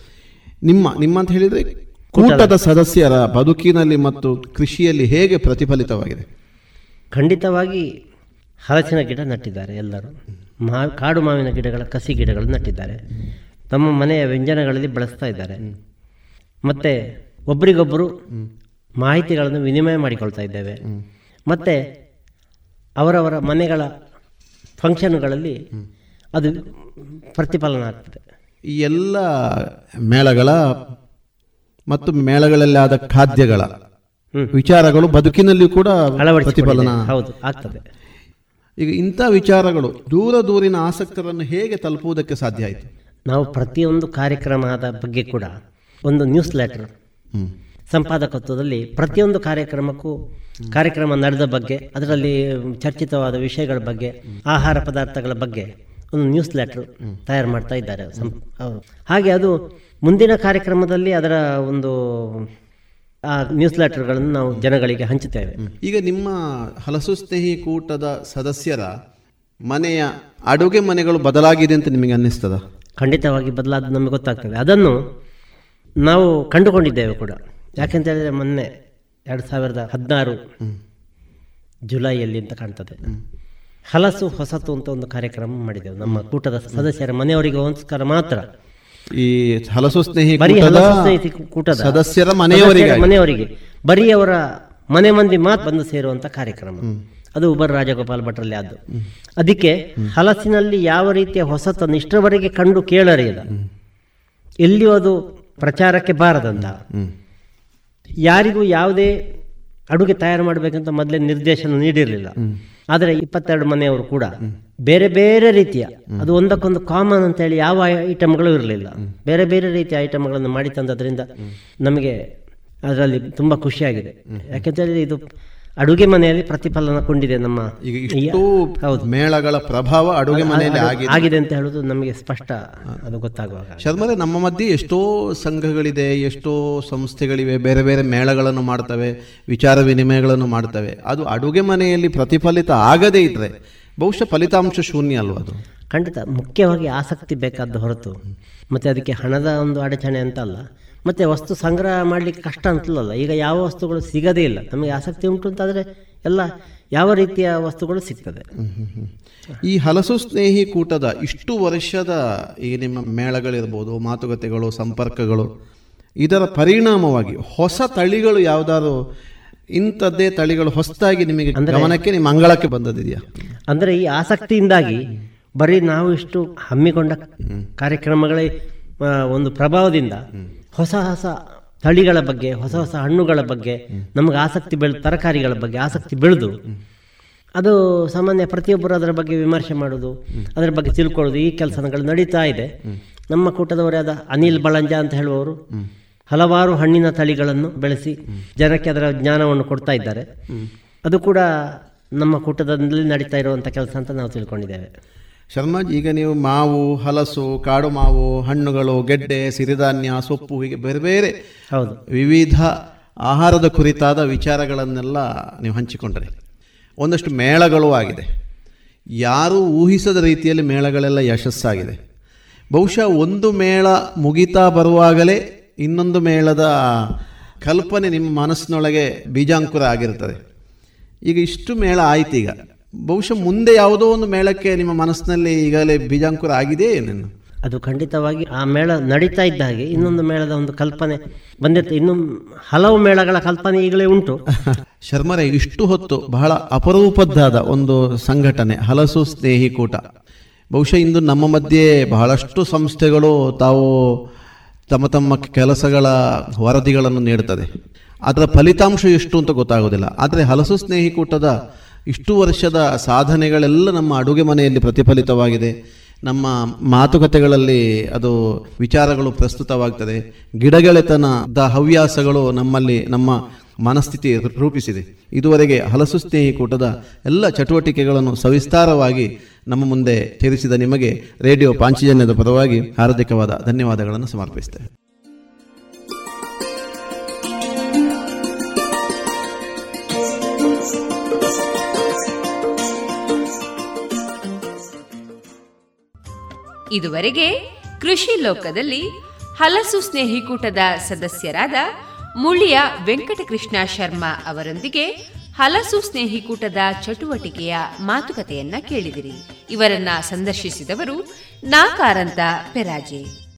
ನಿಮ್ಮ ನಿಮ್ಮ ಅಂತ ಹೇಳಿದ್ರೆ ಕೂಟದ ಸದಸ್ಯರ ಬದುಕಿನಲ್ಲಿ ಮತ್ತು ಕೃಷಿಯಲ್ಲಿ ಹೇಗೆ ಪ್ರತಿಫಲಿತವಾಗಿದೆ? ಖಂಡಿತವಾಗಿ ಹಲಸಿನ ಗಿಡ ನಟ್ಟಿದ್ದಾರೆ ಎಲ್ಲರೂ. ಮಾ ಕಾಡು ಮಾವಿನ ಗಿಡಗಳ ಕಸಿ ಗಿಡಗಳು ನಟ್ಟಿದ್ದಾರೆ. ತಮ್ಮ ಮನೆಯ ವ್ಯಂಜನಗಳಲ್ಲಿ ಬಳಸ್ತಾ ಇದ್ದಾರೆ. ಮತ್ತು ಒಬ್ಬರಿಗೊಬ್ಬರು ಮಾಹಿತಿಗಳನ್ನು ವಿನಿಮಯ ಮಾಡಿಕೊಳ್ತಾ ಇದ್ದೇವೆ. ಮತ್ತು ಅವರವರ ಮನೆಗಳ ಫಂಕ್ಷನ್ಗಳಲ್ಲಿ ಅದು ಪ್ರತಿಫಲನ ಆಗ್ತದೆ. ಈ ಎಲ್ಲ ಮೇಳಗಳ ಮತ್ತು ಮೇಳಗಳಲ್ಲಿ ಆದ ಖಾದ್ಯಗಳ. ವಿಚಾರಗಳು ಬದುಕಿನಲ್ಲಿ ಕೂಡ ಪ್ರತಿಫಲನ ಹೌದು ಆಗ್ತದೆ. ಈಗ ಇಂಥ ವಿಚಾರಗಳು ದೂರ ದೂರಿನ ಆಸಕ್ತರನ್ನು ಹೇಗೆ ತಲುಪುವುದಕ್ಕೆ ಸಾಧ್ಯ ಆಯಿತು? ನಾವು ಪ್ರತಿಯೊಂದು ಕಾರ್ಯಕ್ರಮದ ಬಗ್ಗೆ ಕೂಡ ಒಂದು ನ್ಯೂಸ್ ಲೆಟರ್. ಸಂಪಾದಕತ್ವದಲ್ಲಿ ಪ್ರತಿಯೊಂದು ಕಾರ್ಯಕ್ರಮಕ್ಕೂ ಕಾರ್ಯಕ್ರಮ ನಡೆದ ಬಗ್ಗೆ ಅದರಲ್ಲಿ ಚರ್ಚಿತವಾದ ವಿಷಯಗಳ ಬಗ್ಗೆ ಆಹಾರ ಪದಾರ್ಥಗಳ ಬಗ್ಗೆ ಒಂದು ನ್ಯೂಸ್ ಲೆಟರ್ ತಯಾರು ಮಾಡ್ತಾ ಇದ್ದಾರೆ. ಹಾಗೆ ಅದು ಮುಂದಿನ ಕಾರ್ಯಕ್ರಮದಲ್ಲಿ ಅದರ ಒಂದು ಆ ನ್ಯೂಸ್ ಲೆಟರ್ಗಳನ್ನು ನಾವು ಜನಗಳಿಗೆ ಹಂಚುತ್ತೇವೆ. ಈಗ ನಿಮ್ಮ ಹಲಸು ಸ್ನೇಹಿ ಕೂಟದ ಸದಸ್ಯರ ಮನೆಯ ಅಡುಗೆ ಮನೆಗಳು ಬದಲಾಗಿದೆ ಅಂತ ನಿಮಗೆ ಅನ್ನಿಸ್ತದ? ಖಂಡಿತವಾಗಿ ಬದಲಾದ ನಮಗೆ ಗೊತ್ತಾಗ್ತದೆ. ಅದನ್ನು ನಾವು ಕಂಡುಕೊಂಡಿದ್ದೇವೆ ಕೂಡ. ಯಾಕೆಂತ ಹೇಳಿದ್ರೆ ಮೊನ್ನೆ ಎರಡು ಸಾವಿರದ ಹದಿನಾರು ಜುಲೈಯಲ್ಲಿ ಅಂತ ಕಾಣ್ತದೆ. ಹಲಸು ಹೊಸತು ಅಂತ ಒಂದು ಕಾರ್ಯಕ್ರಮ ಮಾಡಿದೆವು ನಮ್ಮ ಕೂಟದ ಸದಸ್ಯರ ಮನೆಯವರಿಗೋಸ್ಕರ ಮಾತ್ರ. ಈ ಹಲಸು ಸ್ನೇಹಿ ಕೂಟದ ಸದಸ್ಯರ ಮನೆಯವರಿಗೆ ಮನೆಯವರಿಗೆ. ಬರೀ ಅವರ ಮನೆ ಮಂದಿ ಮಾತ್ರ ಬಂದು ಸೇರುವಂತ ಕಾರ್ಯಕ್ರಮ. ಅದು ಉಬರ್ ರಾಜಗೋಪಾಲ್ ಭಟ್ರಲ್ಲಿ ಅದು ಅದಕ್ಕೆ ಹಲಸಿನಲ್ಲಿ ಯಾವ ರೀತಿಯ ಹೊಸತನ್ನು ಇಷ್ಟರವರೆಗೆ ಕಂಡು ಕೇಳರಿಯದ. ಎಲ್ಲಿಯೂ ಅದು ಪ್ರಚಾರಕ್ಕೆ ಬಾರದಂತ. ಯಾರಿಗೂ ಯಾವುದೇ ಅಡುಗೆ ತಯಾರು ಮಾಡಬೇಕಂತ ಮೊದಲೇ ನಿರ್ದೇಶನ ನೀಡಿರಲಿಲ್ಲ. ಆದರೆ ಇಪ್ಪತ್ತೆರಡು ಮನೆಯವರು ಕೂಡ ಬೇರೆ ಬೇರೆ ರೀತಿಯ ಅದು ಒಂದಕ್ಕೊಂದು ಕಾಮನ್ ಅಂತ ಹೇಳಿ ಯಾವ ಐಟಮ್ಗಳು ಇರಲಿಲ್ಲ. ಬೇರೆ ಬೇರೆ ರೀತಿಯ ಐಟಮ್ಗಳನ್ನು ಮಾಡಿ ತಂದದ್ರಿಂದ ನಮಗೆ ಅದರಲ್ಲಿ ತುಂಬ ಖುಷಿಯಾಗಿದೆ. ಯಾಕೆಂತ ಹೇಳಿದ್ರೆ ಇದು ಅಡುಗೆ ಮನೆಯಲ್ಲಿ ಪ್ರತಿಫಲನ ಕೊಂಡಿದೆ ನಮ್ಮ ಈಗ ಮೇಳಗಳ ಪ್ರಭಾವ ಅಡುಗೆ ಮನೆಯಲ್ಲಿ ಆಗಿದೆ. ಆಗಿದೆ ಅಂತ ಹೇಳುದು ನಮಗೆ ಸ್ಪಷ್ಟ ಅದು ಗೊತ್ತಾಗುವಾಗ. ಶರ್ಮರೆ ನಮ್ಮ ಮಧ್ಯೆ ಎಷ್ಟೋ ಸಂಘಗಳಿದೆ ಎಷ್ಟೋ ಸಂಸ್ಥೆಗಳಿವೆ ಬೇರೆ ಬೇರೆ ಮೇಳಗಳನ್ನು ಮಾಡ್ತವೆ ವಿಚಾರ ವಿನಿಮಯಗಳನ್ನು ಮಾಡ್ತವೆ. ಅದು ಅಡುಗೆ ಮನೆಯಲ್ಲಿ ಪ್ರತಿಫಲಿತ ಆಗದೇ ಇದ್ರೆ ಬಹುಶಃ ಫಲಿತಾಂಶ ಶೂನ್ಯ ಅಲ್ವಾ ಅದು? ಖಂಡಿತ ಮುಖ್ಯವಾಗಿ ಆಸಕ್ತಿ ಬೇಕಾದ ಹೊರತು. ಮತ್ತು ಅದಕ್ಕೆ ಹಣದ ಒಂದು ಅಡಚಣೆ ಅಂತ ಅಲ್ಲ. ಮತ್ತು ವಸ್ತು ಸಂಗ್ರಹ ಮಾಡಲಿಕ್ಕೆ ಕಷ್ಟ ಅಂತಲಲ್ಲ ಈಗ ಯಾವ ವಸ್ತುಗಳು ಸಿಗದೇ ಇಲ್ಲ. ನಮಗೆ ಆಸಕ್ತಿ ಉಂಟು ಅಂತಾದರೆ ಎಲ್ಲ ಯಾವ ರೀತಿಯ ವಸ್ತುಗಳು ಸಿಗ್ತದೆ? ಈ ಹಲಸು ಸ್ನೇಹಿ ಕೂಟದ ಇಷ್ಟು ವರ್ಷದ ಈ ನಿಮ್ಮ ಮೇಳಗಳಿರ್ಬೋದು ಮಾತುಕತೆಗಳು ಸಂಪರ್ಕಗಳು ಇದರ ಪರಿಣಾಮವಾಗಿ ಹೊಸ ತಳಿಗಳು ಯಾವ್ದಾದ್ರು ಇಂಥದ್ದೇ ತಳಿಗಳು ಹೊಸದಾಗಿ ನಿಮಗೆ ಗಮನಕ್ಕೆ ನಿಮ್ಮ ಅಂಗಳಕ್ಕೆ ಬಂದದಿದೆಯಾ ಅಂದರೆ ಈ ಆಸಕ್ತಿಯಿಂದಾಗಿ ಬರೀ ನಾವು ಇಷ್ಟು ಹಮ್ಮಿಕೊಂಡ ಕಾರ್ಯಕ್ರಮಗಳೇ ಒಂದು ಪ್ರಭಾವದಿಂದ ಹೊಸ ಹೊಸ ತಳಿಗಳ ಬಗ್ಗೆ, ಹೊಸ ಹೊಸ ಹಣ್ಣುಗಳ ಬಗ್ಗೆ, ನಮಗೆ ಆಸಕ್ತಿ ಬೆಳೆದು, ತರಕಾರಿಗಳ ಬಗ್ಗೆ ಆಸಕ್ತಿ ಬೆಳೆದು, ಅದು ಸಾಮಾನ್ಯ ಪ್ರತಿಯೊಬ್ಬರು ಅದರ ಬಗ್ಗೆ ವಿಮರ್ಶೆ ಮಾಡೋದು, ಅದರ ಬಗ್ಗೆ ತಿಳ್ಕೊಳ್ಳೋದು, ಈ ಕೆಲಸಗಳು ನಡೀತಾ ಇದೆ. ನಮ್ಮ ಕೂಟದವರೇ ಆದ ಅನಿಲ್ ಬಳಂಜ ಅಂತ ಹೇಳುವವರು ಹಲವಾರು ಹಣ್ಣಿನ ತಳಿಗಳನ್ನು ಬೆಳೆಸಿ ಜನಕ್ಕೆ ಅದರ ಜ್ಞಾನವನ್ನು ಕೊಡ್ತಾ ಇದ್ದಾರೆ. ಅದು ಕೂಡ ನಮ್ಮ ಕೂಟದಲ್ಲಿ ನಡೀತಾ ಇರುವಂಥ ಕೆಲಸ ಅಂತ ನಾವು ತಿಳ್ಕೊಂಡಿದ್ದೇವೆ. ಶರ್ಮಾಜ್ ಈಗ ನೀವು ಮಾವು ಹಲಸು ಕಾಡು ಮಾವು ಹಣ್ಣುಗಳು ಗೆಡ್ಡೆ ಸಿರಿಧಾನ್ಯ ಸೊಪ್ಪು ಹೀಗೆ ಬೇರೆ ಬೇರೆ ಹೌದು. ವಿವಿಧ ಆಹಾರದ ಕುರಿತಾದ ವಿಚಾರಗಳನ್ನೆಲ್ಲ ನೀವು ಹಂಚಿಕೊಂಡ್ರೆ. ಒಂದಷ್ಟು ಮೇಳಗಳು ಆಗಿದೆ. ಯಾರೂ ಊಹಿಸದ ರೀತಿಯಲ್ಲಿ ಮೇಳಗಳೆಲ್ಲ ಯಶಸ್ಸಾಗಿದೆ. ಬಹುಶಃ ಒಂದು ಮೇಳ ಮುಗಿತಾ ಬರುವಾಗಲೇ ಇನ್ನೊಂದು ಮೇಳದ ಕಲ್ಪನೆ ನಿಮ್ಮ ಮನಸ್ಸಿನೊಳಗೆ ಬೀಜಾಂಕುರ ಆಗಿರ್ತದೆ. ಈಗ ಇಷ್ಟು ಮೇಳ ಆಯ್ತು ಈಗ ಬಹುಶಃ ಮುಂದೆ ಯಾವುದೋ ಒಂದು ಮೇಳಕ್ಕೆ ನಿಮ್ಮ ಮನಸ್ಸಿನಲ್ಲಿ ಈಗಲೇ ಬೀಜಾಂಕುರ ಆಗಿದೆ ಏನೇನು? ಅದು ಖಂಡಿತವಾಗಿ ಆ ಮೇಳ ನಡೀತಾ ಇದ್ದ ಹಾಗೆ. ಇನ್ನೊಂದು ಮೇಳದ ಒಂದು ಕಲ್ಪನೆ ಬಂದಿರ್ತದೆ ಇನ್ನು ಹಲವು ಮೇಳಗಳ ಕಲ್ಪನೆ ಈಗಲೇ ಉಂಟು. ಶರ್ಮರೇ ಇಷ್ಟು ಹೊತ್ತು ಬಹಳ ಅಪರೂಪದ್ದಾದ ಒಂದು ಸಂಘಟನೆ ಹಲಸು ಸ್ನೇಹಿ ಕೂಟ. ಬಹುಶಃ ಇಂದು ನಮ್ಮ ಮಧ್ಯೆ ಬಹಳಷ್ಟು ಸಂಸ್ಥೆಗಳು ತಾವು ತಮ್ಮ ತಮ್ಮ ಕೆಲಸಗಳ ವರದಿಗಳನ್ನು ನೀಡುತ್ತದೆ. ಅದರ ಫಲಿತಾಂಶ ಎಷ್ಟು ಅಂತ ಗೊತ್ತಾಗೋದಿಲ್ಲ. ಆದರೆ ಹಲಸು ಸ್ನೇಹಿ ಕೂಟದ ಇಷ್ಟು ವರ್ಷದ ಸಾಧನೆಗಳೆಲ್ಲ ನಮ್ಮ ಅಡುಗೆ ಮನೆಯಲ್ಲಿ ಪ್ರತಿಫಲಿತವಾಗಿದೆ. ನಮ್ಮ ಮಾತುಕತೆಗಳಲ್ಲಿ ಅದು ವಿಚಾರಗಳು ಪ್ರಸ್ತುತವಾಗ್ತದೆ. ಗಿಡಗಳೆತನದ ಹವ್ಯಾಸಗಳು ನಮ್ಮಲ್ಲಿ, ನಮ್ಮ ಮನಸ್ಥಿತಿ ರೂಪಿಸಿದೆ. ಇದುವರೆಗೆ ಹಲಸು ಸ್ನೇಹಿ ಕೂಟದ ಎಲ್ಲ ಚಟುವಟಿಕೆಗಳನ್ನು ಸವಿಸ್ತಾರವಾಗಿ ನಮ್ಮ ಮುಂದೆ ಸೇರಿಸಿದ ನಿಮಗೆ ರೇಡಿಯೋ ಪಾಂಚಜನ್ಯದ ಪರವಾಗಿ ಹಾರ್ದಿಕವಾದ ಧನ್ಯವಾದಗಳನ್ನು ಸಮರ್ಪಿಸ್ತೇವೆ ಇದುವರೆಗೆ ಕೃಷಿ ಲೋಕದಲ್ಲಿ ಹಲಸು ಸ್ನೇಹಿಕೂಟದ ಸದಸ್ಯರಾದ ಮುಳಿಯ ವೆಂಕಟಕೃಷ್ಣ ಶರ್ಮಾ ಅವರೊಂದಿಗೆ ಹಲಸು ಸ್ನೇಹಿಕೂಟದ ಚಟುವಟಿಕೆಯ ಮಾತುಕತೆಯನ್ನ ಕೇಳಿದಿರಿ. ಇವರನ್ನ ಸಂದರ್ಶಿಸಿದವರು ನಾಕಾರಂತ ಪೆರಾಜೆ.